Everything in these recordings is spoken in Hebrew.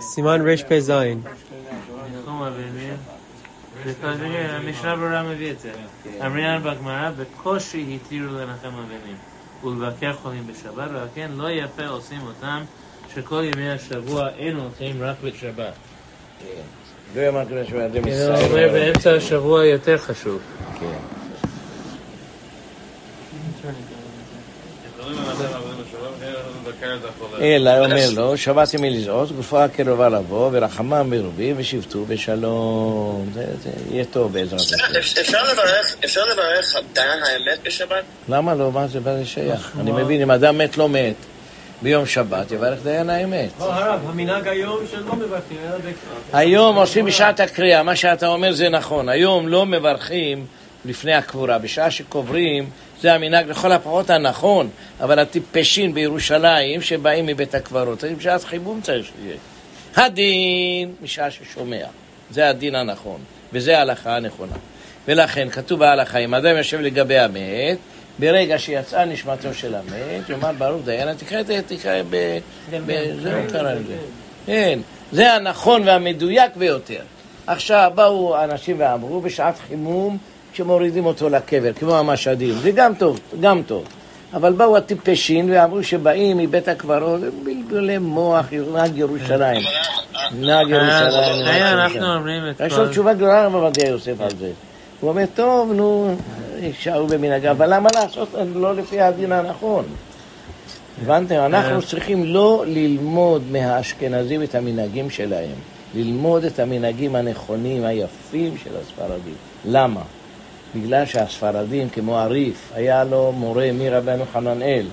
סימן רפ"ז. המשנה ברורה מביא את זה. אמרינן בגמרא, בקושי התירו לנחם אבלים ולבקר חולים בשבת, ועל כן לא יפה עושים אותם שכל ימי השבוע אין הולכים רק בשבת. לא יאמר כדי שבאדם זה אומר באמצע השבוע יותר חשוב. אלא אומר לו, שבעתי מלזעוז, גופה קרבה לבוא, ורחמם מרובים, ושבתו בשלום. זה זה יהיה טוב בעזרת השם. אפשר לברך, אפשר לברך דיין האמת בשבת? למה לא? מה זה מה זה שייך? אני מבין, אם אדם מת לא מת, ביום שבת יברך דיין האמת. הרב, המנהג היום שלא מברכים, אלא היום עושים בשעת הקריאה, מה שאתה אומר זה נכון. היום לא מברכים לפני הקבורה. בשעה שקוברים, זה המנהג לכל הפחות הנכון, אבל הטיפשים בירושלים שבאים מבית הקברות, אז בשעת חימום צריך שיהיה. הדין, משעה ששומע. זה הדין הנכון, וזה ההלכה הנכונה. ולכן כתוב בהלכה, אם אדם יושב לגבי המת, ברגע שיצאה נשמתו של המת, יאמר ברוך דיינה, תקרא את זה, תקרא ב... ב- זה לא קרא לזה. כן, זה הנכון והמדויק ביותר. עכשיו באו אנשים ואמרו בשעת חימום כשמורידים אותו לקבר, כמו המשדים, זה גם טוב, גם טוב. אבל באו הטיפשים ואמרו שבאים מבית הקברות, בלבולי מוח, נהג ירושלים. נהג ירושלים. אה, אנחנו. אומרים את יש לו כל... תשובה גדולה לרב עובדיה יוסף על זה. הוא אומר, טוב, נו, יישארו במנהגה, אבל למה לעשות לא לפי הדין הנכון? הבנתם? אנחנו צריכים לא ללמוד מהאשכנזים את המנהגים שלהם, ללמוד את המנהגים הנכונים, היפים של הספרדים. למה? בגלל שהספרדים, כמו הריף, היה לו מורה מרבנו חננאל.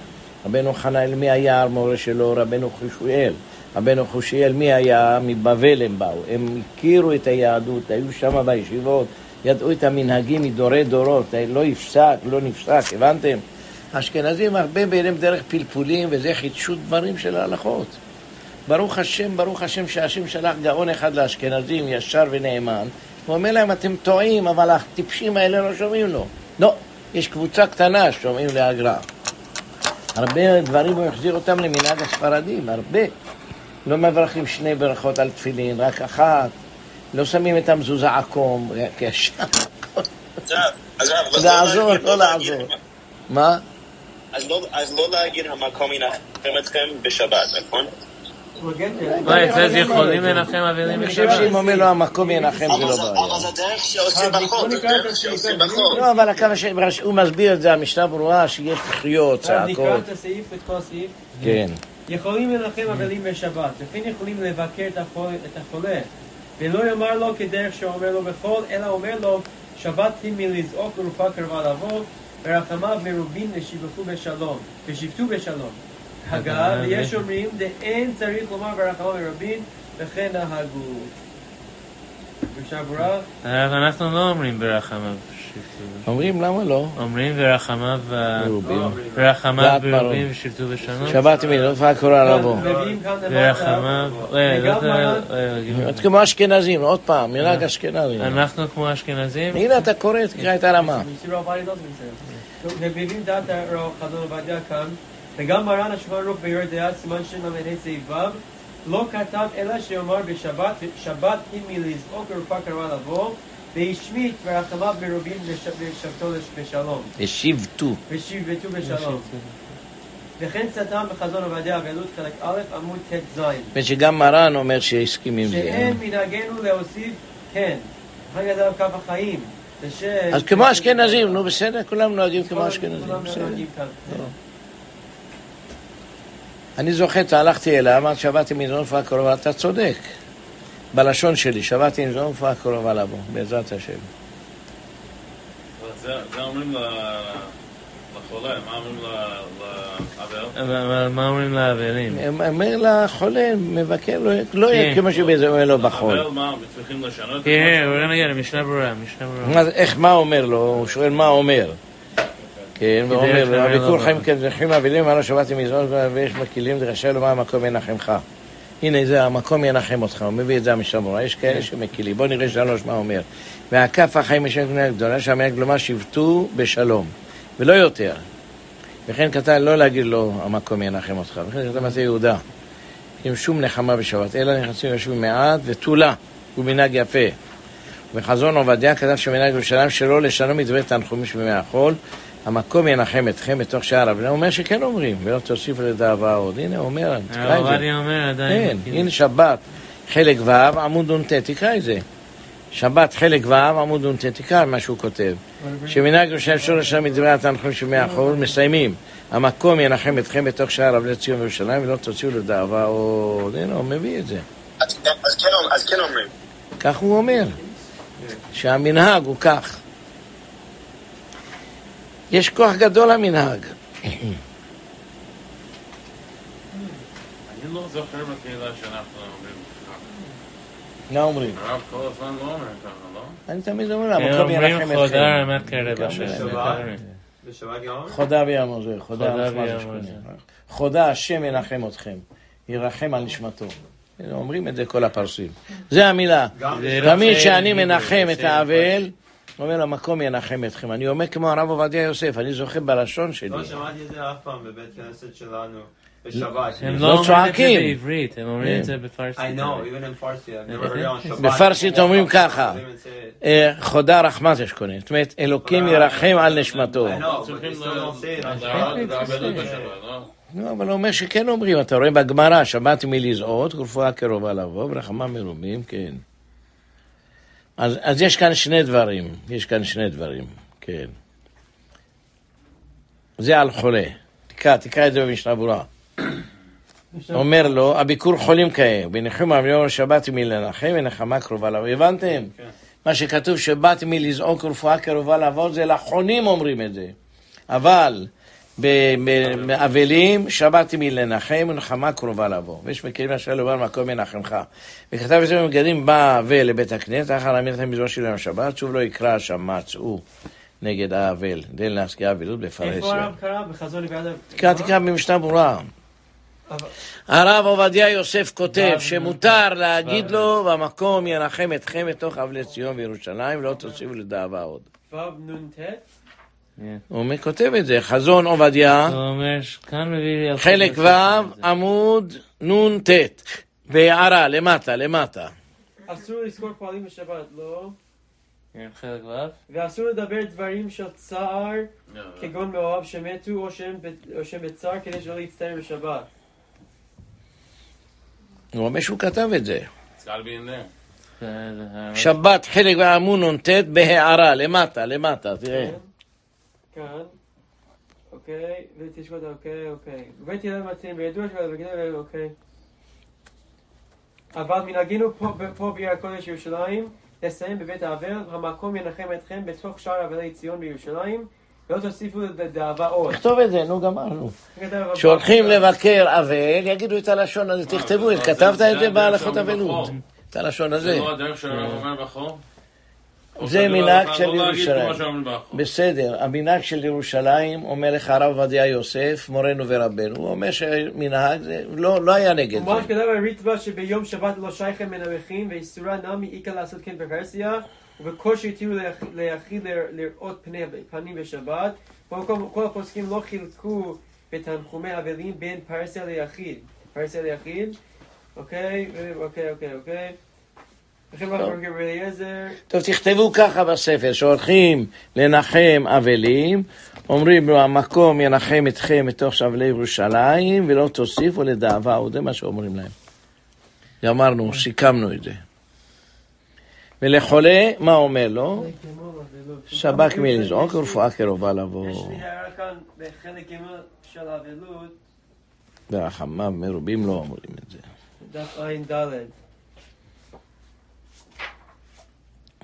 רבנו חננאל, מי היה המורה שלו? רבנו חושיאל. רבנו חושיאל, מי היה? מבבל הם באו. הם הכירו את היהדות, היו שם בישיבות, ידעו את המנהגים מדורי דורות, לא יפסק, לא נפסק, הבנתם? האשכנזים הרבה בעיניהם דרך פלפולים, וזה חידשו דברים של ההלכות. ברוך השם, ברוך השם שהשם שלח גאון אחד לאשכנזים, ישר ונאמן, הוא אומר להם, אתם טועים, אבל הטיפשים האלה לא שומעים לו. לא, יש קבוצה קטנה ששומעים להגרא. הרבה דברים הוא החזיר אותם למנהג הספרדים, הרבה. לא מברכים שני ברכות על תפילין, רק אחת. לא שמים את המזוזה עקום, אז הרב, לא לעזור, לא להגיד- לעזור. מה? לא- אז לא להגיד המקום ינחם אתכם בשבת, נכון? מה, אצלנו יכולים לנחם אבלים אני חושב? שאם אומר לו המקום ינחם זה לא זה- בעיה. אבל זה דרך שעושים בחוק, זה דרך שעושים בחוק. לא, אבל הוא מסביר את זה, המשנה ברורה, שיש תחיות, עכשיו נקרא צעקות. את הסעיף, את כל הסעיף. כן. יכולים לנחם אבלים בשבת, וכן יכולים לבקר את החולה, את. ולא יאמר לו כדרך שאומר לו בכל, אלא אומר לו, שבתתי מלזעוק ורופאה קרבה לבוא, ורחמיו מרובים ושיבחו בשלום, ושבתו בשלום. הגה, ויש אומרים, דאין צריך לומר ורחמיו מרובים, וכן נהגו. אנחנו לא אומרים ברחמיו שבטו. אומרים למה לא? אומרים ברחמיו. ברחמיו ברובים. ושבטו בשלום. שבת קורא ברחמיו... אה, לא וגם יודע, מרן- אה, את כמו אשכנזים, עוד פעם, מנהג אשכנזים. אנחנו כמו אשכנזים? הנה אתה קורא, תקרא את הרמה. מסיר עובדיה זה ומביאים דעת הרב חזון עובדיה כאן, וגם מרן השולחן ערוך ביור דעה, סימן שם ל"ה סעיף ו', לא כתב אלא שיאמר בשבת, שבת היא מלזעוק ורפאה קרבה לבוא, והשמיט ורחמיו מרובים וש- ושבתו בשלום, השיבתו. ושיבתו בשלום. וכן סתם בחזון עובדיה ואלות חלק א' עמוד ט"ז. ושגם מרן אומר שהסכים עם זה. שאין מנהגנו להוסיף כן, אחר כך כף החיים. וש- אז כמו אשכנזים, נו בסדר, כולם נוהגים כמו כולם- אשכנזים. כולם בסדר. נוהגים כאן. אני זוכר, הלכתי אליה, אמרת שבתי מזון רפואה קרובה, אתה צודק. בלשון שלי, שבתי מזון רפואה קרובה לבוא, בעזרת השם. אבל זה אומרים לחולה, מה אומרים ל- לאבל? אבל אבל מה אומרים לאבלים? אומר לחולה, מבקר, לא- לא יהיה כן. כמו שבזה אומר לו בחול. אבל מה, צריכים לשנות כן, מה כן, נגיע למשנה ברורה, משנה ברורה. איך, מה אומר לו? הוא שואל מה אומר. כן, ואומר לא חיים. כדרכים אבלים, לו שבתי מזון ויש מקילים, דרשה לו מה המקום ינחמך. הנה זה המקום ינחם אותך, הוא מביא את זה המשמורה, יש כאלה שמקילים. בואו נראה שלוש מה אומר. והכף החיים משם כנראה הגדולה, שהמילה גלומה שבתו בשלום, ולא יותר. וכן כתב לא להגיד לו המקום ינחם אותך, וכן כתב מטה יהודה. עם שום נחמה בשבת, אלא נכנסים ויושבים מעט ותולה, הוא מנהג יפה. בחזון עובדיה כתב שמנהג ירושלים שלא לשנות מדברי תנחומים שבימי החול, המקום ינחם אתכם בתוך שער אבני, הוא אומר שכן אומרים, ולא תוסיפו לדאבה עוד. הנה, הוא אומר, תקרא הרב את זה. עובדיה אומר עדיין. כן, הנה שבת, חלק ו', עמוד נ"ט, תקרא את זה. שבת, חלק ו', עמוד נ"ט, תקרא מה שהוא כותב. שמנהג ירושלים שלא לשנות מדברי התנחומים שבימי החול, מסיימים. המקום ינחם אתכם בתוך שער אבני ציון וירושלים, ולא תוציאו לדאבה עוד. הנה, הוא מביא את זה. אז כן- אז כן אומרים. כך הוא אומר, שהמנהג הוא כך. יש כוח גדול למנהג. אני לא זוכר בקהילה שאנחנו אומרים ככה. מה אומרים? הרב כל הזמן לא אומר ככה, לא? אני תמיד אומר, אומרים ינחם חודה אתכם. חודה זה, חודה השם ינחם אתכם, ירחם על נשמתו. אומרים את זה כל הפרסים. זה המילה. תמיד כשאני מנחם את האבל, אומר המקום ינחם אתכם. אני אומר כמו הרב עובדיה יוסף, אני זוכר בלשון שלי. לא שמעתי את זה אף פעם בבית כנסת שלנו בשבת. הם לא לא אומרים את זה צועקים. בעברית, הם אומרים כן. את זה בפרסית. I know, even in Farsi, I've never heard it on Shabbat. בפרסית אומרים ככה. אה, חודה רחמת אשכונה. זאת אומרת, אלוקים ירחם על נשמתו. לא? לא, אבל הוא אומר שכן אומרים, אתה רואה בגמרא, שבת מלזעות, ורפואה קרובה לבוא, ורחמה מרובים, כן. אז, אז יש כאן שני דברים, יש כאן שני דברים, כן. זה על חולה. תקרא, תקרא את זה במשנה ברורה. אומר לו, הביקור חולים כהה, בניחום על יום השבת מלנחם ונחמה קרובה לבוא. הבנתם? מה שכתוב שבאתי מלזעוק רפואה קרובה לבוא, זה לחונים אומרים את זה. אבל באבלים, שבתי מלנחם ונחמה קרובה לבוא. ויש מקרים אשר לומר מקום ינחמך. וכתב את זה במגדים בא ולבית הכנסת, אחר להעמיד לכם בזמן של יום השבת, שוב לא יקרא שם מצאו נגד האבל. דין להשקיע אבלות איפה בפרהסיה. הרב קרא? בחזון לבד? תקרא, תקרא במשנה ברורה. הרב עובדיה יוסף כותב שמותר להגיד לו, והמקום ינחם אתכם בתוך אבלי ציון וירושלים, ולא תוסיפו לדאבה עוד. ו' נ"ט? הוא כותב את זה, חזון עובדיה. חלק ו', עמוד נ"ט, בהערה, למטה, למטה. אסור לזכור פועלים בשבת, לא? כן, חלק ו'. ואסור לדבר דברים של צער, כגון מאוהב שמתו או שהם בצער, כדי שלא להצטער בשבת. הוא אומר שהוא כתב את זה. It's gotta be in there. זה- שבת, חלק ו', עמוד נ"ט, בהערה, למטה, למטה, תראה. כאן. אוקיי, ותשקוט, אוקיי, אוקיי. בית הלל מציעים, וידוע שבא בגלל, אוקיי. אבל מנהגינו פה, פה בעיר הקודש ירושלים, לסיים בבית האבל, המקום ינחם אתכם בתוך שער אבלי ציון בירושלים, ולא תוסיפו לדאבה עוד. תכתוב את זה, נו גמרנו. כשהולכים לבקר אבל, יגידו את הלשון הזה, תכתבו, זה- כתבת זה את זה בהלכות אבלות. את הלשון זה הזה. לא הדרך שהרב אומר בחול? זה מנהג של לא ירושלים. בסדר, המנהג של ירושלים, אומר לך הרב עובדיה יוסף, מורנו ורבנו, הוא אומר שמנהג זה, לא, לא היה נגד זה. שכתב הריטב"א שביום שבת לא שייכם מן המכין, ואיסורה נמי איכה לעשות כן בפרסיה, ובקושי התירו ליח- ליחיד לראות פני פנים בשבת. כל, הפוסקים לא חילקו בתנחומי אבלים בין פרסיה ליחיד. פרסיה ליחיד, אוקיי, אוקיי, אוקיי, אוקיי. טוב. תכתבו ככה בספר, שהולכים לנחם אבלים, אומרים לו, המקום ינחם אתכם מתוך שבלי ירושלים, ולא תוסיפו לדאבה זה מה שאומרים להם. גמרנו, סיכמנו את זה. ולחולה, מה אומר לו? שבק מלזעוק ורפואה קרובה יש לבוא. לי הערה כאן בחלק ג' של האבלות, ורחמיו מרובים לא אומרים את זה. דף ע"ד.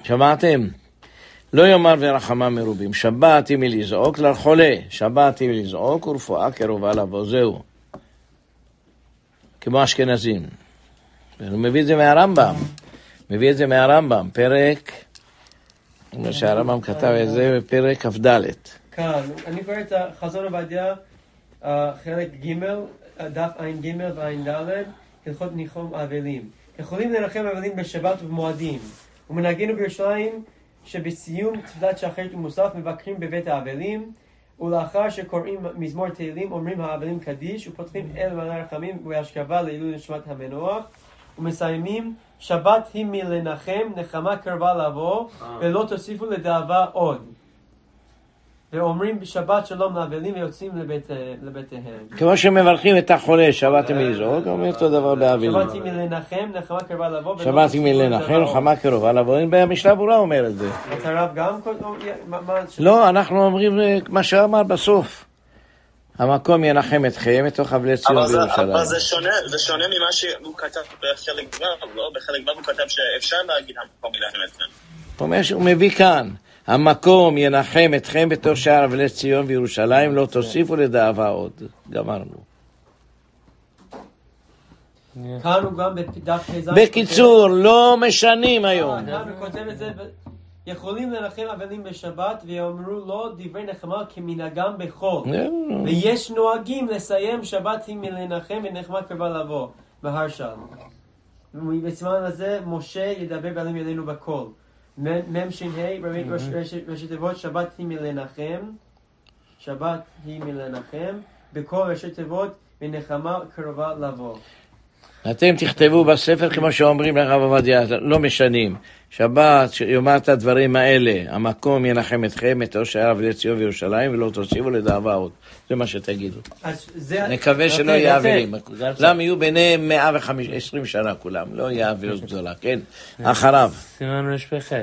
שמעתם? לא יאמר ורחמה מרובים, שבעתי מלזעוק לחולה, שבעתי מלזעוק ורפואה קרובה לבוא, זהו. כמו אשכנזים. הוא מביא את זה מהרמב"ם, מביא את זה מהרמב"ם, פרק, כמו שהרמב"ם כתב את זה בפרק כ"ד. כאן, אני קורא את החזון עובדיה, חלק ג', דף ע"ג וע"ד, הלכות ניחום אבלים. יכולים לנחם אבלים בשבת ובמועדים, ומנהגינו בירושלים שבסיום תפילת שחרית ומוסף מבקרים בבית האבלים, ולאחר שקוראים מזמור תהילים אומרים האבלים קדיש ופותחים אל מלא רחמים והשכבה לעילוי נשמת המנוח ומסיימים שבת היא מלנחם נחמה קרבה לבוא ולא תוסיפו לדאבה עוד ואומרים בשבת שלום לאבלים ויוצאים לבית, לבתיהם כמו שמברכים את החולה, שבת עם לזעוק, אומר אותו דבר באבילים. שבת היא מלנחם נחמה קרבה לבוא שבת תוסיפו עם לדאבה לנחם, עוד. חמה קרובה לבוא, במשנה ברורה אומר את זה. אז הרב גם לא, אנחנו אומרים אה, מה שאמר בסוף. המקום ינחם אתכם מתוך אבלי ציון בירושלים. אבל זה שונה, זה שונה ממה שהוא כתב בחלק ו', לא? בחלק ו' הוא כתב שאפשר להגיד המקום ילחם אתכם. הוא אומר שהוא מביא כאן, המקום ינחם אתכם בתוך שער אבלי ציון וירושלים, לא תוסיפו לדאבה עוד. גמרנו. כאן הוא גם בדף פ"ז. בקיצור, לא משנים אה, היום. כאן הוא כותב את זה, ב- יכולים לנחם אבלים בשבת ויאמרו לו דברי נחמה כמנהגם בחול. ויש נוהגים לסיים שבת היא מלנחם ונחמה קרבה לבוא, בהרשל. בסימן הזה משה ידבר בעלים אלינו בקול. מ- מ"ש רמית ראש- ראשי ראשי תיבות שבת היא מלנחם, שבת היא מלנחם, בכל ראשי תיבות ונחמה קרבה לבוא. אתם תכתבו בספר כמו שאומרים לרב עובדיה, לא משנים. שבת, יאמר את הדברים האלה, המקום ינחם אתכם מתוך שער אבלי ציון וירושלים, ולא תוסיפו לדאבה עוד. זה מה שתגידו. זה... נקווה שלא אוקיי, יהיה יפה. אבלים. למה יהיו ביניהם 120 שנה כולם, לא יהיה אבילות גדולה, כן? אחריו. סימן רפ"ח.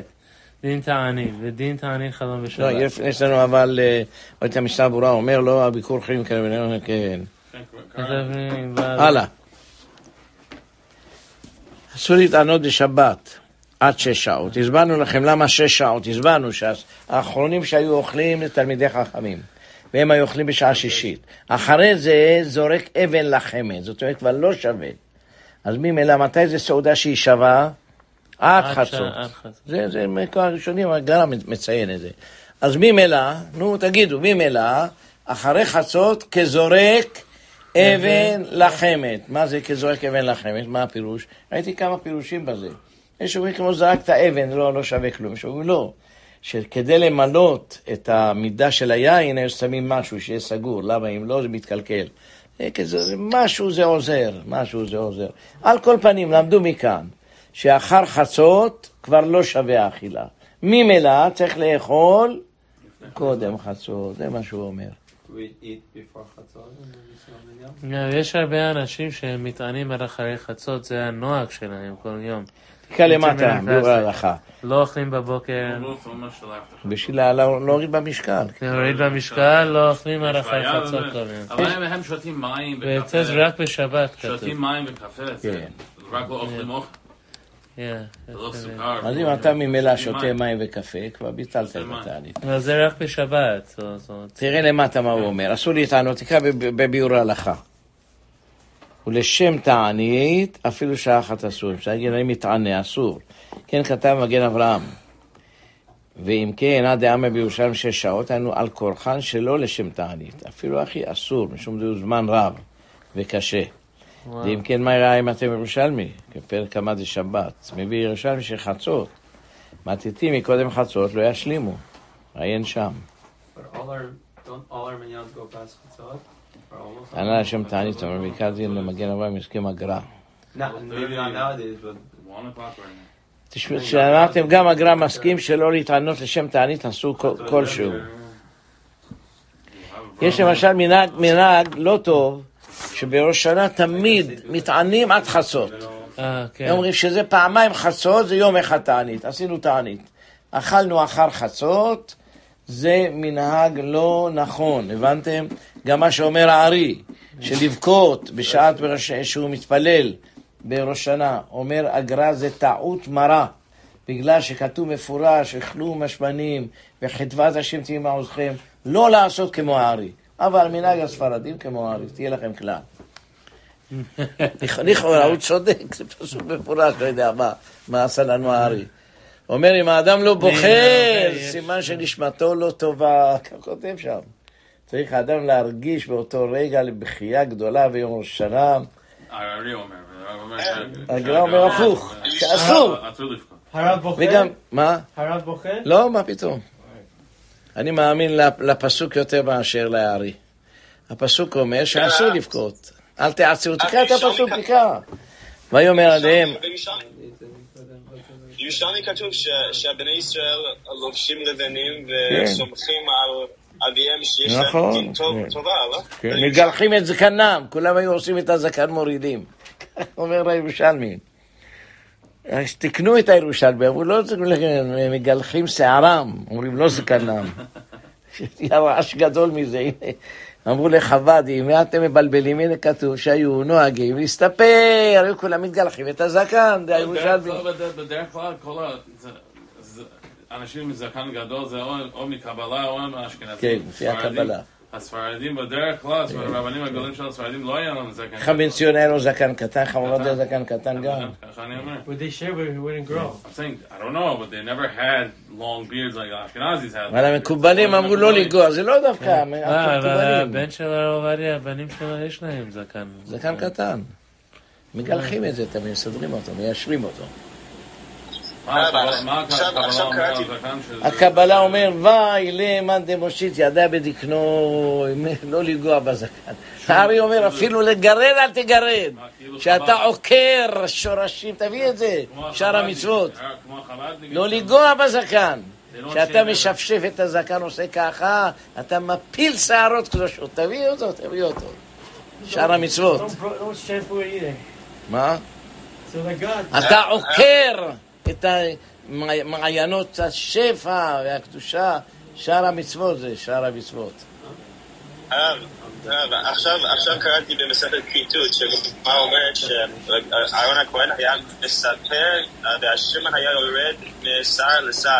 דין תענית, ודין תענית חלום לא, בשבת. יש יש לנו אבל, אה, את המשנה ברורה, אומר לו, הביקור חיים כאלה, כן. הלאה. אסור להתענות בשבת עד שש שעות. הסברנו לכם למה שש שעות. הסברנו שהאחרונים שהיו אוכלים לתלמידי חכמים, והם היו אוכלים בשעה שישית. אחרי זה זורק אבן לחמד, זאת אומרת כבר לא שווה. אז ממילא, מתי זה סעודה שהיא שווה? עד חצות. זה, זה מכבר הראשונים, הגר"א מציין את זה. אז ממילא, נו תגידו, ממילא, אחרי חצות כזורק אבן לחמת. מה זה כזורק אבן לחמת? מה הפירוש? ראיתי כמה פירושים בזה. יש אומרים כמו זרקת אבן, לא, לא שווה כלום. יש אומרים לא. שכדי למלות את המידה של היין, היו שמים משהו שיהיה סגור. למה? אם לא, זה מתקלקל. זה כזה, זה- משהו זה עוזר, משהו זה עוזר. על כל פנים, למדו מכאן, שאחר חצות כבר לא שווה האכילה. ממילא צריך לאכול קודם חצות, זה מה שהוא אומר. We eat before חצות? in the Israel minyan? יש הרבה אנשים שמטענים עד אחרי חצות, זה הנוהג שלהם כל יום. תקרא למטה. ביאור ההלכה. לא אוכלים בבוקר, בשביל לה- לא- להוריד במשקל. להוריד במשקל, לא אוכלים עד אחרי חצות. כל יום. אבל הם- הם שותים מים ואצל זה רק בשבת כתוב. שותים מים וקפה, זה כן. רק לא אוכלים אוכל, אז לא- אם אתה ממילא. שותה מים וקפה, כבר ביטלת את. התענית. אבל זה רק בשבת. תראה למטה מה הוא אומר, אסור להתענות, תקרא בב- בביאור ההלכה. ולשם תענית, אפילו שעה אחת אסור. אפשר להגיד, אני מתענה, אסור. כן כתב מגן אברהם. ואם כן, עד דאמר בירושלים שש שעות, היינו על כורחן שלא לשם תענית. אפילו הכי אסור, משום זה זמן רב וקשה. ואם כן, מה יראה אם אתם ירושלמי? כפרק כמה זה שבת. מביא ירושלמי שחצות. מטיטים מקודם חצות לא ישלימו. עיין שם. חצות? ענה לשם תענית, אומר בעיקר דין למגן אברהם הסכם הגר"א. Not, maybe not nowadays, but One o'clock right now. תשמעו, שאמרתם, גם הגר"א מסכים שלא להתענות לשם תענית אסור כל- כלשהו. יש. למשל מנהג לא טוב, שבראש שנה תמיד מתענים עד חצות. אה, כן. הם אומרים שזה פעמיים חצות, זה יום אחד תענית. עשינו תענית. אכלנו אחר חצות, זה מנהג לא נכון, הבנתם? גם מה שאומר הארי, שלבכות בשעת בראש- שהוא מתפלל בראש שנה, אומר הגר"א זה טעות מרה, בגלל שכתוב מפורש, אכלו משמנים וחדוות השם תהיה מעוזכם, לא לעשות כמו הארי, אבל מנהג הספרדים כמו הארי, תהיה לכם כלל. לכ- לכאורה, הוא צודק, זה פשוט מפורש, לא יודע מה, מה עשה לנו הארי. אומר, אם האדם לא בוחר, סימן שנשמתו לא טובה, כך כותב שם. צריך האדם להרגיש באותו רגע לבכייה גדולה ביום ראש השנה. הארי אומר, אומר ש- הגר"א אומר הפוך, שאסור. אסור לבכות. הרב? וגם, מה? הרב בוכה? לא, מה פתאום. אני מאמין לפ- לפסוק יותר מאשר לארי. הפסוק אומר שאסור לבכות. אל תעצרו, תקרא את הפסוק, תקרא. ויאמר עליהם, בירושלמי- בירושלמי כתוב ש- שהבני ישראל לובשים לבנים וסומכים על אביהם שיש להם נכון. דין כן. טובה, לא? כן, מגלחים את זקנם, כולם היו עושים את הזקן מורידים. אומר הירושלמי. אז תקנו את הירושלמי, אמרו לא תקנו לכם, מגלחים שערם, אומרים לא זקנם. היה רעש גדול מזה, הנה. אמרו לחב"דים, מה אתם מבלבלים? הנה כתוב שהיו נוהגים להסתפר, היו כולם מתגלחים את הזקן, זה הירושלמי. בדרך- בדרך כלל כל אנשים עם זקן גדול זה או- או מקבלה או מאשכנזים. כן, לפי הקבלה. הספרדים בדרך כלל, הרבנים הגדולים של הספרדים לא היה להם זקן ציון היה לו זקן קטן, חמורד היה זקן קטן גם. ככה אני אומר. Would they share but it wouldn't grow? I'm saying, I don't know, but they never had long beards like Ashkenazis had. אבל המקובלים אמרו לא לנגוע, זה לא דווקא, אה, אבל. הבן של הרב עובדיה, הבנים שלו יש להם זקן. זקן קטן. מגלחים את זה תמיד, מסדרים אותו, מיישרים אותו. הקבלה- אומר ואי למאן דמושיט ידע בדקנו, לא לנגוע בזקן. הארי אומר, אפילו לגרד אל תגרד. כאילו שאתה חב"ד- עוקר שורשים, תביא את זה, שאר החב"דניקים, המצוות. אה, כמו החב"דניקים. לא לנגוע בזקן. כשאתה משפשף את הזקן, עושה ככה, אתה מפיל שערות קדושות. תביא אותו, תביא אותו. שאר המצוות. מה? אתה עוקר את מעיינות השפע והקדושה, שאר המצוות זה שאר המצוות. הרב, הרב, עכשיו, עכשיו קראתי במסכת כריתות, שמה אומרת שאהרון הכהן היה מספר והשמן היה יורד משר לשר.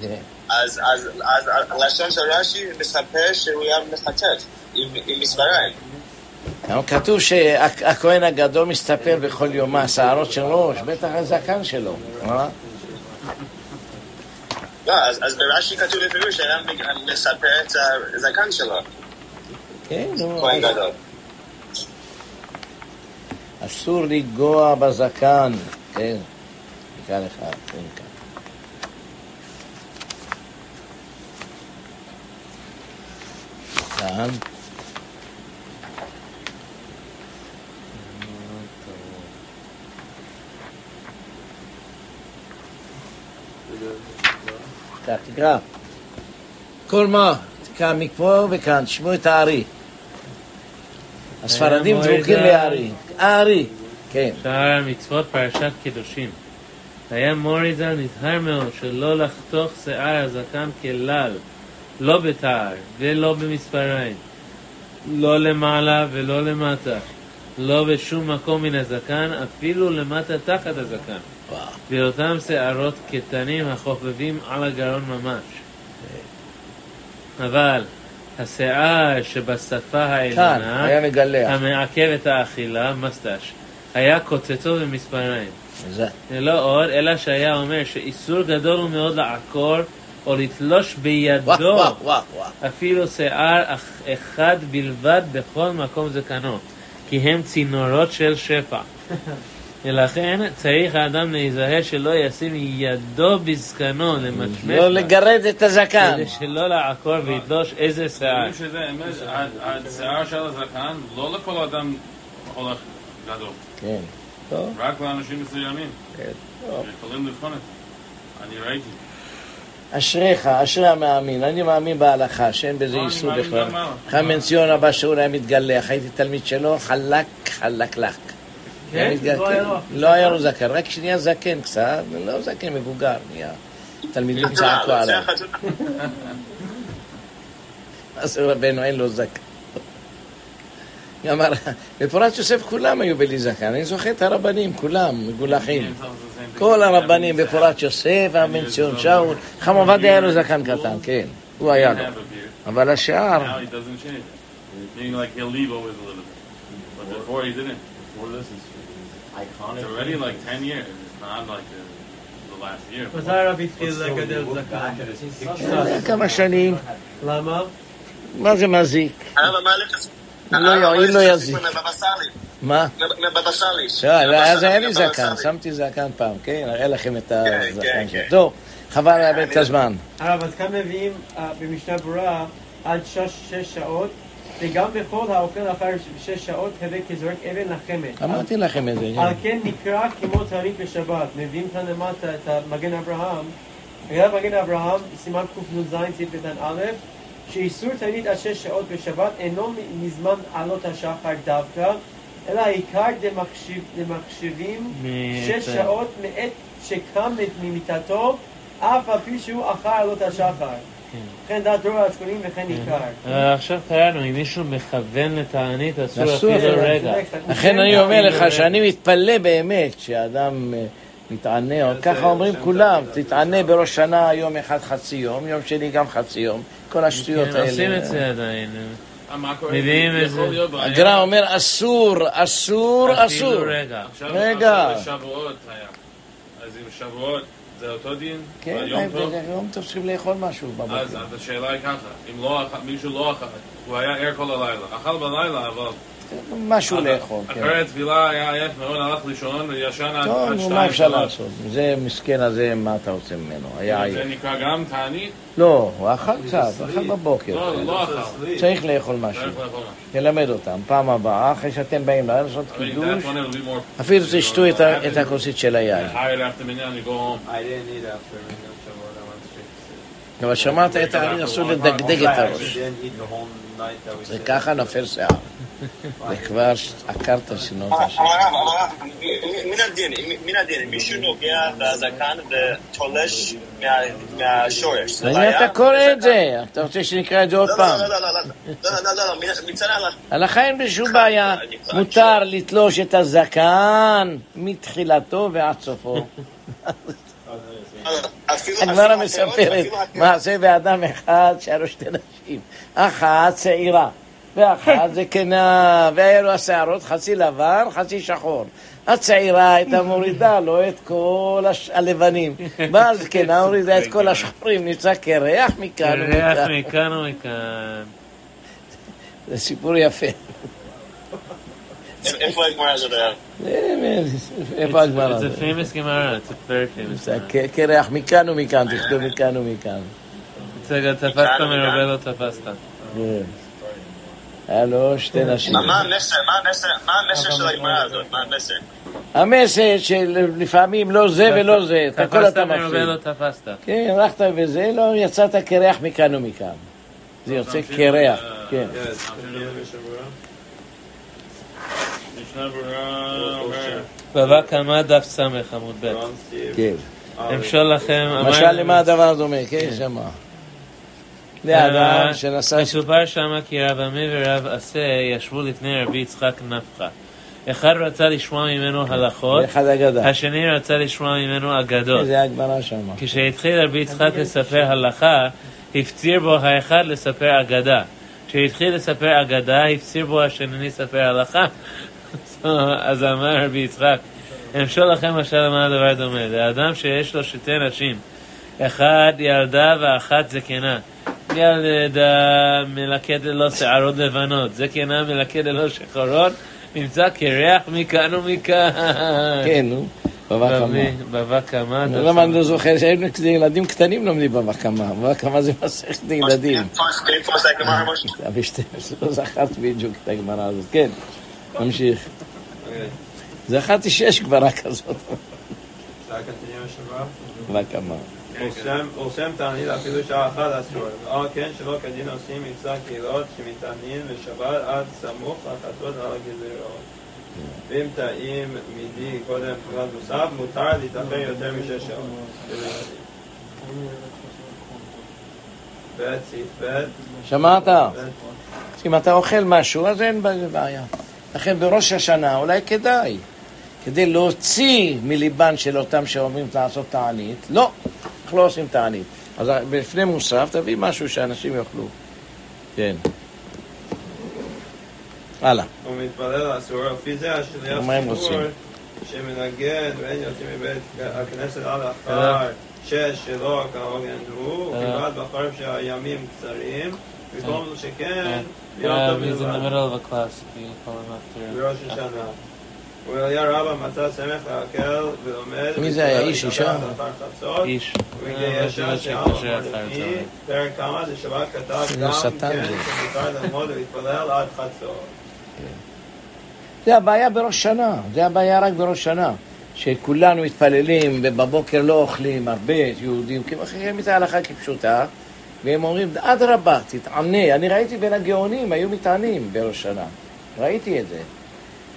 כן. אז, אז, אז הלשון של רש"י מספר שהוא היה מחטט עם מספריים. כתוב שהכהן הגדול מסתפר בכל יומה, שערות של ראש, בטח הזקן שלו. אה? לא, אז, ברש"י כתוב בפירוש שהיה מספר את הזקן שלו, כן, נו, כהן גדול. אסור לנגוע בזקן. כן, נקרא לך, כן. כאן. תקרא, תקרא. כל מה? תקרא מפה וכאן, תשמעו את הארי. הספרדים דבוקים לארי. הארי, כן. שאר המצוות פרשת קדושים. היה מוריזל נזהר מאוד שלא לחתוך שיער הזקן כלל, לא בתער ולא במספריים, לא למעלה ולא למטה, לא בשום מקום מן הזקן, אפילו למטה תחת הזקן. וואו. ואותם שערות קטנים החופפים על הגרון ממש. אבל השיער שבשפה העליונה, היה מגלח. המעכב את האכילה, מסטש, היה קוצצו במספריים. זה. ולא עוד, אלא שהיה אומר שאיסור גדול הוא מאוד לעקור או לתלוש בידו וואו, וואו, וואו. אפילו שיער אח- אחד בלבד בכל מקום זקנו, כי הם צינורות של שפע. ולכן צריך האדם להיזהר שלא ישים ידו בזקנו למשמש לא לגרד את הזקן. כדי שלא לעקור ויתלוש איזה שיער. שזה אמת, השיער של הזקן, לא לכל אדם הולך גדול, כן. טוב, רק לאנשים מסוימים, כן. יכולים לבחון את זה. אני ראיתי. אשריך, אשרי המאמין. אני מאמין בהלכה, שאין בזה לא, איסור מאמין בכלל. בן ציון הבא שאול היה מתגלח, הייתי תלמיד שלו, חלק, חלקלק. כן? לא היה לו. לא היה לו זקן, רק שנהיה זקן קצת, לא זקן מבוגר, נהיה. תלמידים צעקו עליו. אז רבנו אין לו זקן. אמר, בפורת יוסף כולם היו בלי זקן, אני זוכר את הרבנים, כולם מגולחים. כל הרבנים בפורת יוסף, הבן ציון שאול, חם עובדיה היה לו זקן קטן, כן, הוא היה לו. אבל השאר, Now he doesn't shave. Meaning like he'll leave always a little bit. But before he didn't. Before this is iconic. It's already like 10 years. It's not like the, the last year. מתי הרב התחיל But still, you לגדל look זקן? back at his picture. כמה שנים, למה? מה זה מזיק? לא יועיל, לא יזיק. מה? איש. לא, לא, אז היה לי זקן. שמתי זקן פעם, כן, אראה לכם את כן, הזקן כן, שלי. כן. טוב, חבל לאבד את הזמן. הרב, אז כאן מביאים אה, במשנה ברורה עד שש, שעות, וגם בכל האוכל אחר שש שעות, הווה כזורק אבן לחמת. אמרתי לכם את זה. על כן נקרא כמו תענית בשבת. מביאים כאן למטה את המגן אברהם. בגלל מגן אברהם, סימן קנ"ז, סעיף קטן א', שאיסור תענית עד שש שעות בשבת אינו מזמן עלות השחר דווקא, אלא העיקר דמחשיב- דמחשבים שש שעות מעת שקם ממיטתו, אף על פי שהוא אחר עלות השחר. וכן דעת דור האשכונים וכן עיקר. אה, עכשיו קראנו, אם מישהו מכוון לתענית, אסור אפילו. רגע. לכן אני אומר לך שאני מתפלא באמת שאדם אה, מתענה, או ככה אומרים כולם, תתענה בראש שנה יום אחד חצי יום, יום שני גם חצי יום, כל השטויות כן, עושים האלה. את זה עדיין. אה? מביאים איזה-. הגר"א אומר אסור, אסור, אפילו אסור. רגע. עכשיו- רגע. עכשיו שבועות היה. אז עם שבועות זה אותו דין? כן, ביום טוב? צריכים לאכול משהו בבוקר. אז השאלה היא ככה, אם לא אכל- מישהו לא אכל, הוא היה ער כל הלילה, אכל בלילה, אבל משהו לאכול. כן. אחרי הטבילה היה עייף מאוד, הלך לישון, ישן עד שתיים. שלוש. טוב, מה אפשר לעשות? זה מסכן הזה, מה אתה רוצה ממנו? היה עייף. זה נקרא גם תענית? לא, הוא אכל קצת, אכל בבוקר. לא, כן. לא אכל. צריך לאכול משהו. תלמד אותם. פעם הבאה, אחרי שאתם באים לעשות קידוש, אפילו תשתו את הכוסית של היין. אבל שמעת את העניין, אסור לדגדג את הראש. זה ככה נופל שיער. זה כבר עקרת שנות אה, אה, השם. הרב, הרב, מן הדין, מן הדין, מישהו נוגע בזקן ותולש מהשורש. למי אתה קורא את זה? אתה רוצה שנקרא את זה עוד לא, לא, פעם? לא, לא, לא, לא, לא מצד ההלכה. הלכה אין בשום בעיה. מותר לתלוש את הזקן מתחילתו ועד סופו. הגמרא מספרת מעשה באדם אחד, שהיה לו שתי נשים. אחת צעירה. ואחת זקנה, והיה לו השערות חצי לבן, חצי שחור. הצעירה הייתה מורידה לו את כל הש- הלבנים, והזקנה הורידה את כל השחורים, נמצא קרח מכאן ומכאן. מכאן ומכאן. זה סיפור יפה. איפה הגמרא הזאת היה? איפה הגמרא? It's a famous Gemara, it's a very famous זה Gemara. ק- קרח מכאן ומכאן, תכתוב מכאן ומכאן. תפסת מרובה לא תפסת. כן. היה לו שתי נשים. מה המסר? מה המסר? מה המסר של הגמרא הזאת? מה המסר? המסר שלפעמים לא זה ולא זה, את הכל תפסת אתה מפסיד. לא תפסת. כן, הלכת בזה, לא יצאת קרח מכאן ומכאן. זה יוצא קרח, כן. אומר, בבא קמא דף ס' עמוד ב'. כן. אמשול לכם, משל למה הדבר דומה, כן, שמה. לאדם שנסע... מסופר שמה כי רב עמי ורב עשה ישבו לפני רבי יצחק נפחא. אחד רצה לשמוע ממנו הלכות. השני רצה לשמוע ממנו אגדות. זה הגמרא שמה. כשהתחיל רבי יצחק לספר הלכה, הפציר בו האחד לספר אגדה. כשהתחיל לספר אגדה, הפציר בו השני לספר הלכה. אז אמר רבי יצחק, אמשול לכם משל למה הדבר דומה. לאדם שיש לו שתי נשים, אחד ילדה ואחת זקנה. ילדה מלכדת לו שערות לבנות, זקנה מלכדת לו שחורות, נמצא קרח מכאן ומכאן. כן, נו, בבא קמא. בבא קמא. למה אני לא זוכר שהיינו ילדים קטנים לומדים בבא קמא. בבא קמא זה מסכת ילדים. זה? אבי שטרס, לא זכרתי בדיוק את הגמרא הזאת. כן, נמשיך. זכרתי שיש גמרא כזאת. בבא קמא. ורשם- ורשם תענית אפילו שעה אחת אסור. ועל כן שלא כדין עושים מצווה קהילות שמתענין בשבת עד סמוך לחצות על הגזירות. ואם טעים מידי קודם תפילת מוסף, מותר להתאחר יותר משש שעות. שמעת? אם אתה אוכל משהו, אז אין בזה בעיה. לכן בראש השנה אולי כדאי, כדי להוציא מליבן של אותם שאומרים לעשות תענית, לא, אנחנו לא עושים תענית. אז לפני מוסף תביא משהו שאנשים יאכלו. כן. הלאה. הוא מתפלל אסור, לפי זה השליח ציבור? שמנגד ואין יוצאים מבית הכנסת עד אחר שש שלא כהוגן הוא, אה. ובלבד בחורף שהימים קצרים, וכל שכן, Uh, יום טוב בלבד. השנה. ואליה רבא מצא סמך להקל ולומד. מי זה היה, איש, אישה? איש. ובידי אה, הצהריים. פרק כמה זה שבת כתב זה גם שטן כן זה. שמותר ללמוד ולהתפלל עד חצות. זה הבעיה בראש שנה, זה הבעיה רק בראש שנה. שכולנו מתפללים ובבוקר לא אוכלים, הרבה יהודים, כי מכירים את ההלכה כפשוטה, והם אומרים, אדרבה, תתענה. אני ראיתי בין הגאונים, היו מתענים בראש שנה. ראיתי את זה.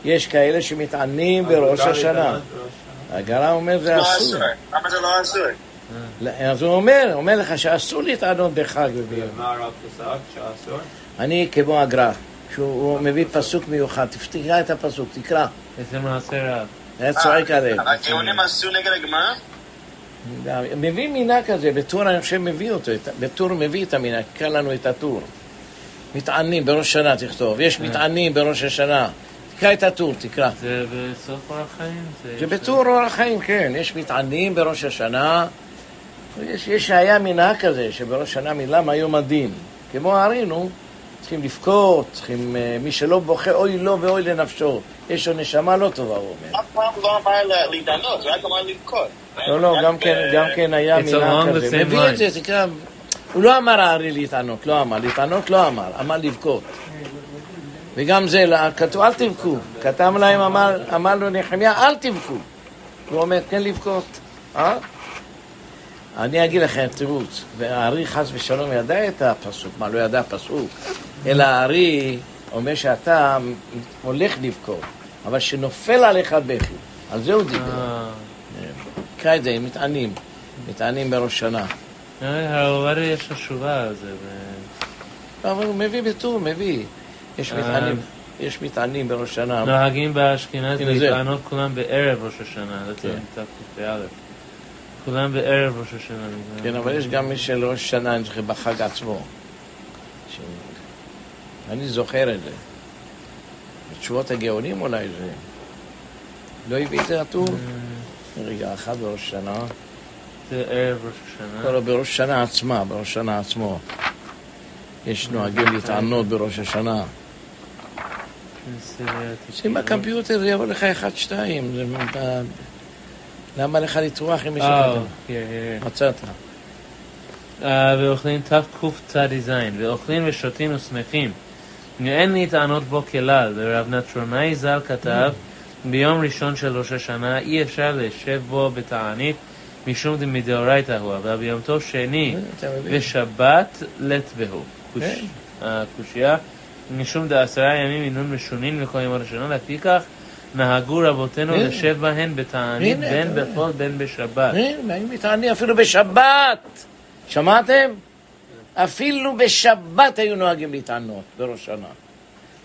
יש כאלה שמתענים בראש השנה. להתענות בראש השנה. הגר"א אומר זה לא אסור. אסור. למה זה לא אסור? אז הוא אומר, אומר לך שאסור להתענות בחג וביום. מה הרב פסק שאסור? אני כמו הגר"א, שהוא מביא פסוק מיוחד, תקרא את הפסוק, תקרא. איזה מעשה רב. היה צועק עליהם. הגאונים עשו נגד הגמרא? מביא מינה כזה, בטור אני חושב מביא אותו, בטור מביא את המינה, תקרא לנו את הטור. מתענים בראש שנה תכתוב, יש מתענים בראש השנה. תקרא את הטור, תקרא. זה בסוף אורח חיים? זה בטור אורח חיים, כן, יש מתענים בראש השנה. יש, יש היה מנהג כזה, שבראש שנה מילם היום הדין. כמו הארי, נו, צריכים לבכות, צריכים, אה, מי שלא בוכה, אוי לו ואוי לנפשו. יש לו נשמה לא טובה, הוא אומר. אף פעם לא אמר לה- להתענות, הוא רק אמר לבכות. לא, לא, גם כן, גם כן היה מנהג כזה. מביא את זה, תקרא. הוא לא אמר הארי להתענות, לא אמר. להתענות לא אמר, אמר לבכות. וגם זה, לא- כתוב, אל תבכו. כתב להם, אמר, אמר לו נחמיה, אל תבכו. הוא אומר, כן לבכות. אה? אני אגיד לכם תירוץ, והארי חס ושלום ידע את הפסוק, מה לא ידע פסוק? אלא הארי אומר שאתה הולך לבכות, אבל שנופל עליך בכי, על זה הוא דיבר. אה, תקרא את זה, הם מתענים, מתענים בראש שנה. אה, עובדיה יש לו תשובה על זה. אבל הוא מביא בטור, מביא. יש אה. מתענים, יש מתענים בראש שנה. נוהגים באשכנז הנה זה. להתענות כולם בערב ראש השנה. כן. תקפ"א. כולם בערב ראש השנה. כן, אבל יש גם מי של ראש שנה, אני זוכר, בחג עצמו. אני זוכר את זה. בתשובות הגאונים אולי זה. לא הביא את זה הטור? רגע אחד בראש שנה. זה ערב ראש לא, השנה. לא, בראש שנה עצמה, בראש שנה עצמו. יש נוהגים להתענות בראש השנה. בקמפיוטר, זה יבוא לך אחד, שתיים. למה לך לטרוח אם יש אה, לך... here, here. מצאת. אה, ואוכלים תקצ"ז, ואוכלים ושותים ושמחים. ואין להתענות בו כלל, ורב נטרונאי ז"ל כתב, ביום ראשון של ראש השנה אי אפשר לשב בו בתענית, משום דמדאורייתא הוא, אבל ביום טוב שני? ושבת לט בהו. כן. הקושייה, משום דעשרה ימים אינון משונין וכל ימות השנה, לפיכך נהגו רבותינו. לשב בהן בתענית בין. בחול בין בשבת. היו מתענים אפילו בשבת. שמעתם? אפילו בשבת היו נוהגים להתענות בראש שנה.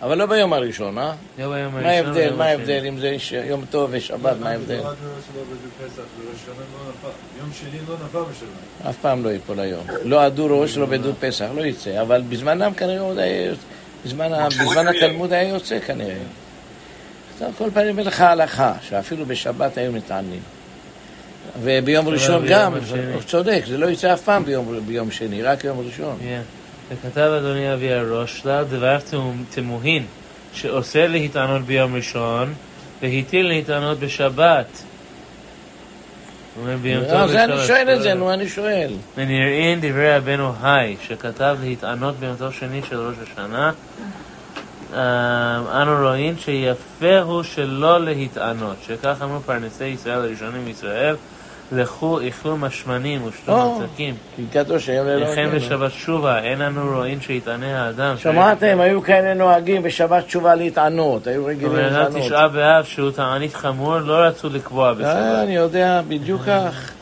אבל לא ביום הראשון, אה? לא ביום מה הראשון ההבדל? וביום מה. ההבדל אם זה יום טוב ושבת? מה ההבדל? לא. יום שני לא נפל בשבת. אף פעם לא ייפול היום. לא עדו ראש, לא בדוד פסח, לא יצא. אבל בזמנם כנראה עוד היה. בזמן ה- בזמן התלמוד היה יוצא כנראה. אז על כל פנים אומר לך הלכה, שאפילו בשבת היו מתענים. וביום ראשון גם. הוא צודק, זה לא יצא אף פעם ביום, ביום שני, רק יום ראשון. וכתב אדוני אבי הראש, שלל דבר תמו- תמוהין, שאוסר להתענות ביום ראשון, והתיר להתענות בשבת. הוא אומר ביום טוב לא, זה אני. שואל את זה, נו, אני שואל. ונראין דברי רבנו היי, שכתב להתענות ביום טוב שני של ראש השנה. אה, אנו רואים שיפה הוא שלא להתענות, שכך אמרו פרנסי ישראל הראשונים מישראל, לכו איכלו משמנים ושתו. מצקים. כי קדוש היום ללא לכן כן. בשבת שובה, אין אנו רואים שיתענה האדם. שמעתם, היו כאלה נוהגים בשבת תשובה להתענות, היו רגילים להתענות. תשעה באב, שהוא תענית חמור, לא רצו לקבוע אה, בשבת. אני יודע, בדיוק כך.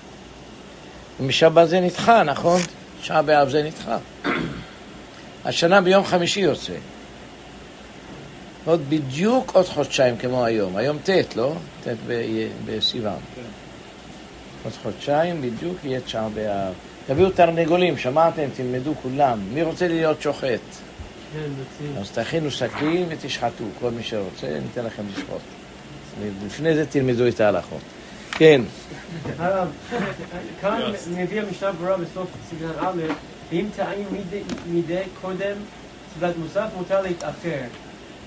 משבת זה נדחה, נכון? תשעה באב זה נדחה. השנה ביום חמישי יוצא. עוד בדיוק עוד חודשיים כמו היום. היום ט', לא? ט' בסיוון. עוד חודשיים בדיוק יהיה תשעה באב. תביאו תרנגולים, שמעתם? תלמדו כולם. מי רוצה להיות שוחט? אז תכינו שקים ותשחטו, כל מי שרוצה, ניתן לכם לשחוט. לפני זה תלמדו את ההלכות. כן, הרב, כאן מביא המשנה ברורה בסוף סגנון א', ואם טעים מידי קודם סעודת מוסף, מותר להתאחר.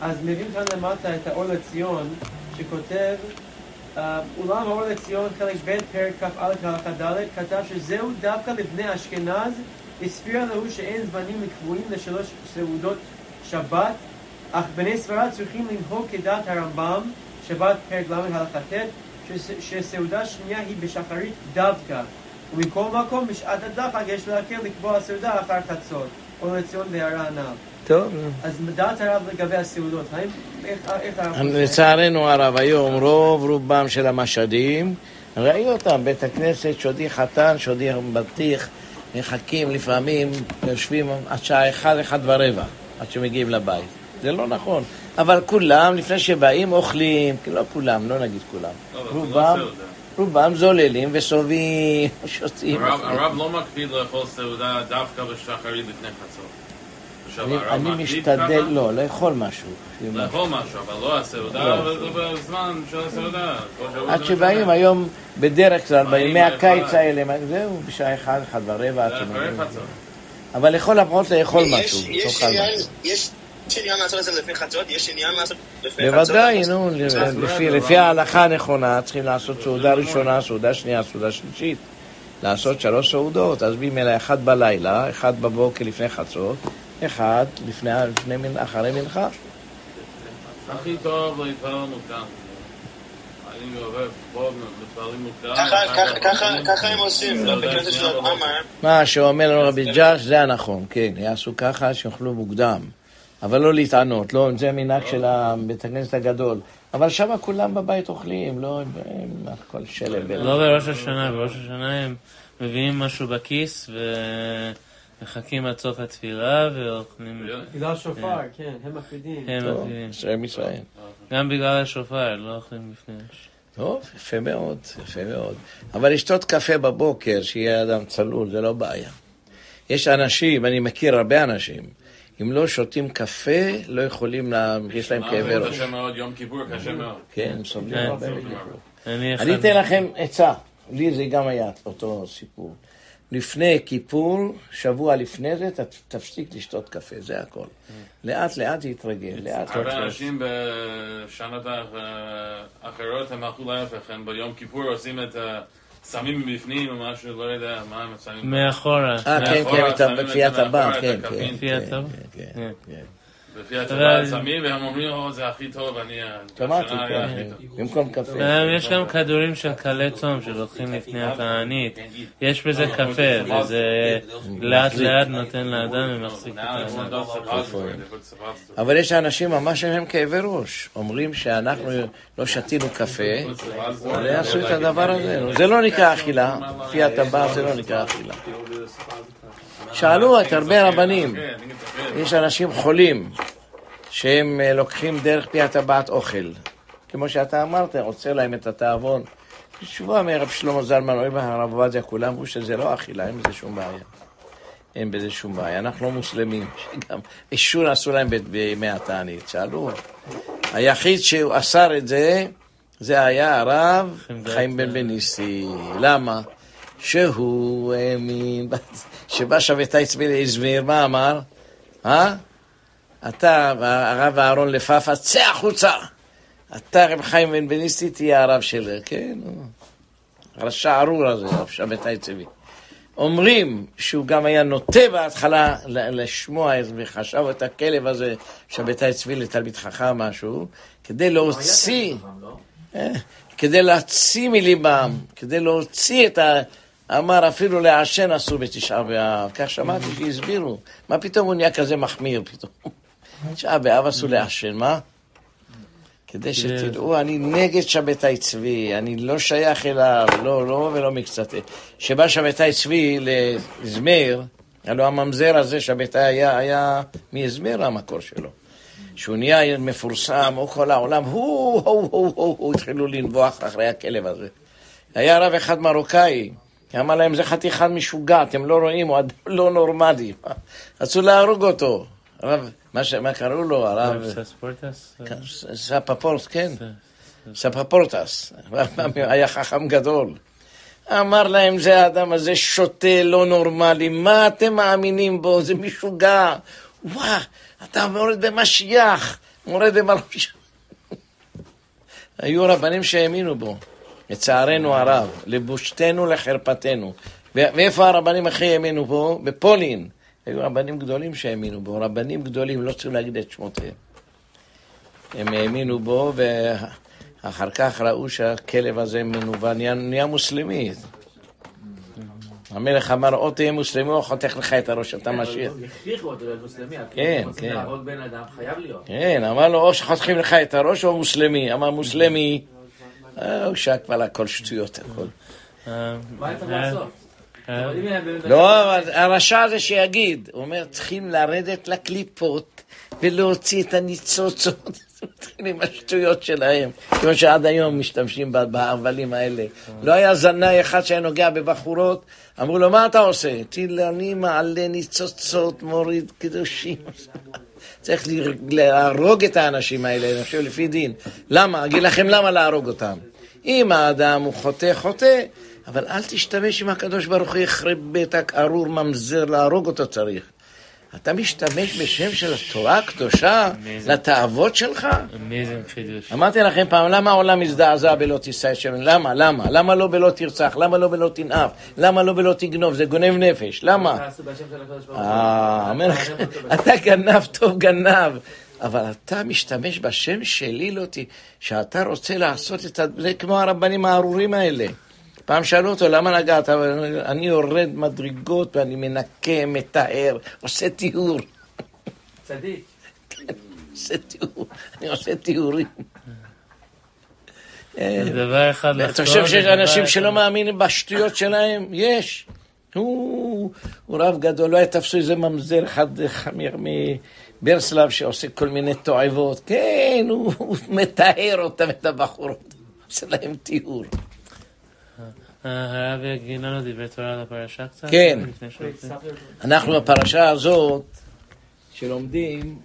אז מביאים כאן למטה את האור לציון, שכותב, אולם האור לציון, חלק ב', פרק כ"א, הלכה ד', כתב שזהו דווקא לבני אשכנז, הסביר להו שאין זמנים קבועים לשלוש סעודות שבת, אך בני ספרד צריכים לנהוג כדעת הרמב"ם, שבת פרק ל' הלכה ט', שס- שסעודה שנייה היא בשחרית דווקא. ומכל מקום, בשעת הדחק יש להקל לקבוע סעודה אחר חצות, או לציון והערה הנ"ל. טוב, אז דעת הרב לגבי הסעודות, האם, איך, איך הרב? לצערנו הרב, היום רוב רובם של המשדים, ראי אותם, בית הכנסת, שודי חתן, שודי בטיח, מחכים לפעמים, יושבים עד שעה אחד, אחד ורבע, עד שמגיעים לבית. זה לא נכון. אבל כולם, לפני שבאים, אוכלים, לא כולם, לא נגיד כולם. לא, לא רובם. רובם זוללים וסובים, שותים. הרב לא מקפיד לאכול סעודה דווקא בשחרית לפני חצות. אני- אני משתדל, ככה? לא, לאכול משהו. לאכול משהו, אבל לא הסעודה, לא. אבל זה בזמן של הסעודה. עד שבאים. היום, בדרך כלל, בימי הקיץ. האלה, זהו, בשעה אחד, אחד ורבע, עד. חצות. אבל לכל הפחות לאכול יש- משהו. יש עניין- משהו. יש יש עניין לעשות את זה לפני חצות? יש עניין לעשות לפני חצות? בוודאי, נו, לפי- לפי לא- ההלכה הנכונה, צריכים לעשות סעודה ראשונה, סעודה שנייה, סעודה שלישית. לעשות שלוש סעודות, אז ממילא אחד בלילה, אחד בבוקר לפני חצות, אחד לפני, לפני אחרי מנחה. הכי טוב להתפלל מוקדם. ככה- הם עושים. מה שאומר לנו רבי ג'אש זה הנכון, כן, יעשו ככה שיאכלו מוקדם. אבל לא להתענות, לא, זה מנהג של בית הכנסת הגדול. אבל שם כולם בבית אוכלים, לא, הם- הכל שלם. לא בראש השנה, בראש השנה הם מביאים משהו בכיס ומחכים עד סוף התפילה ואוכלים. בגלל שופר, כן, הם מקפידים. הם מביאים. שם ישראל. גם בגלל השופר, לא אוכלים לפני. טוב, יפה מאוד, יפה מאוד. אבל לשתות קפה בבוקר, שיהיה אדם צלול, זה לא בעיה. יש אנשים, אני מכיר הרבה אנשים, אם לא שותים קפה, לא יכולים, לה... יש להם כאבי ראש. קשה מאוד, יום כיפור קשה מאוד. כן, הם סובלים כן. הרבה. אני אתן לכם עצה, לי זה גם היה אותו סיפור. לפני כיפור, שבוע לפני זה, ת- תפסיק לשתות קפה, זה הכל. לאט לאט יתרגל, לאט הרבה לאט. אנשים בשנות האח- אחרות הם הלכו להפך, הם ביום כיפור עושים את השמים מבפנים או משהו, לא יודע מה הם שמים. מאחורה. אה, כן, כן, שמים בפיית מאחורה, הבת, את כן, הקפין. כן. כן. כן, כן. כן. לפי הטבעת שמים, והם אומרים, או, זה הכי טוב, אני... שמעתי, כן. במקום קפה. אה, יש גם כדורים של קלי צום שלוקחים לפני התענית. יש בזה קפה, וזה לאט לאט נותן לאדם ומחזיק את האדם. אבל יש אנשים ממש להם כאבי ראש. אומרים שאנחנו לא שתינו קפה, אבל יעשו את הדבר הזה. זה לא נקרא אכילה, לפי הטבעת זה לא נקרא אכילה. שאלו את הרבה רבנים, יש אנשים חולים שהם אה, לוקחים דרך פי הטבעת אוכל. כמו שאתה אמרת, עוצר להם את התיאבון. תשובה מרב שלמה זלמן, אוהב הרב עובדיה, כולם אמרו שזה לא אכילה, אין בזה שום בעיה. אין בזה שום בעיה. אנחנו לא מוסלמים, שגם עישון עשו להם בימי התענית. שאלו. היחיד שהוא אסר את זה, זה היה הרב חיים בן בניסי. למה? שהוא האמין, שבא שבתאי צבי לאזמיר, מה אמר? אה? אתה, הרב אהרון לפאפה, צא החוצה! אתה, רב חיים בן בניסי, תהיה הרב של... כן, נו. הרשע ארור הזה, רב שבתאי צבי. אומרים שהוא גם היה נוטה בהתחלה לשמוע את- וחשב את הכלב הזה, שבתאי צבי לתלמיד חכם משהו, כדי להוציא, אה, כדי להוציא מליבם, כדי להוציא את ה... אמר אפילו לעשן אסור בתשעה באב, כך שמעתי שהסבירו, מה פתאום הוא נהיה כזה מחמיר פתאום? תשעה באב אסור לעשן, מה? כדי שתדעו, אני נגד שבתאי צבי, אני לא שייך אליו, לא, לא ולא מקצת. שבא שבתאי צבי לזמיר, הלוא הממזר הזה, שבתאי היה, היה מאזמיר המקור שלו. שהוא נהיה מפורסם, הוא כל העולם, הוא, הוא, הוא, הוא, הוא, התחילו לנבוח אחרי הכלב הזה. היה רב אחד מרוקאי, אמר להם, זה חתיכה משוגע, אתם לא רואים, הוא אדם לא נורמלי. רצו להרוג אותו. הרב, מה, ש... מה קראו לו? הרב... סספורטס? ספפורט, כן. ספפורטס. היה חכם גדול. אמר להם, זה האדם הזה שוטה, לא נורמלי, מה אתם מאמינים בו? זה משוגע. וואה, אתה מורד במשיח, מורד במלוש. היו רבנים שהאמינו בו, לצערנו הרב, לבושתנו, לחרפתנו. ואיפה הרבנים הכי האמינו בו? בפולין. היו רבנים גדולים שהאמינו בו, רבנים גדולים, לא צריכים להגיד את שמותיהם. הם האמינו בו, ואחר כך ראו שהכלב הזה מנוון, נהיה, נהיה מוסלמי. המלך אמר, או תהיה מוסלמי או חותך לך את הראש, אתה משיח. הכריחו אותו להיות מוסלמי, כן, כן. להרוג בן אדם, חייב להיות. כן, אמר לו, או שחותכים לך את הראש או מוסלמי. אמר מוסלמי, הוא שק כבר הכל שטויות, הכל. אה, מה היה צריך אה, לעשות? לא, אבל הרשע הזה שיגיד, הוא אומר, צריכים לרדת לקליפות ולהוציא את הניצוצות. מתחילים עם השטויות שלהם, כמו שעד היום משתמשים בהבלים האלה. לא היה זנאי אחד שהיה נוגע בבחורות, אמרו לו, מה אתה עושה? תראי, אני מעלה ניצוצות, מוריד קדושים. צריך להרוג את האנשים האלה, אני חושב, לפי דין. למה? אגיד לכם למה להרוג אותם. אם האדם הוא חוטא, חוטא, אבל אל תשתמש עם הקדוש ברוך הוא יחרב ביתק ארור ממזר, להרוג אותו צריך. אתה משתמש בשם של התורה הקדושה לתאוות שלך? אמרתי לכם פעם, למה העולם מזדעזע בלא תישא את שם? למה? למה? למה לא בלא תרצח? למה לא בלא תנאף? למה לא בלא תגנוב? זה גונב נפש. למה? אה, אתה גנב טוב גנב, אבל אתה משתמש בשם שלי לא ת... שאתה רוצה לעשות את ה... זה כמו הרבנים הארורים האלה. פעם שאלו אותו, למה נגעת? אני יורד מדרגות ואני מנקה, מטהר, עושה טיהור. צדיק. עושה טיהור, אני עושה טיהורים. אה, דבר אחד אתה לחזור, חושב שיש אנשים שלא מאמינים בשטויות שלהם? יש. הוא, רב גדול, לא היה תפסו איזה ממזר אחד מ- מברסלב שעושה כל מיני תועבות. כן, הוא מטהר אותם, את הבחורות. עושה להם טיהור. הרב יגיד לנו דברי תורה על הפרשה קצת? כן. אנחנו בפרשה הזאת, שלומדים,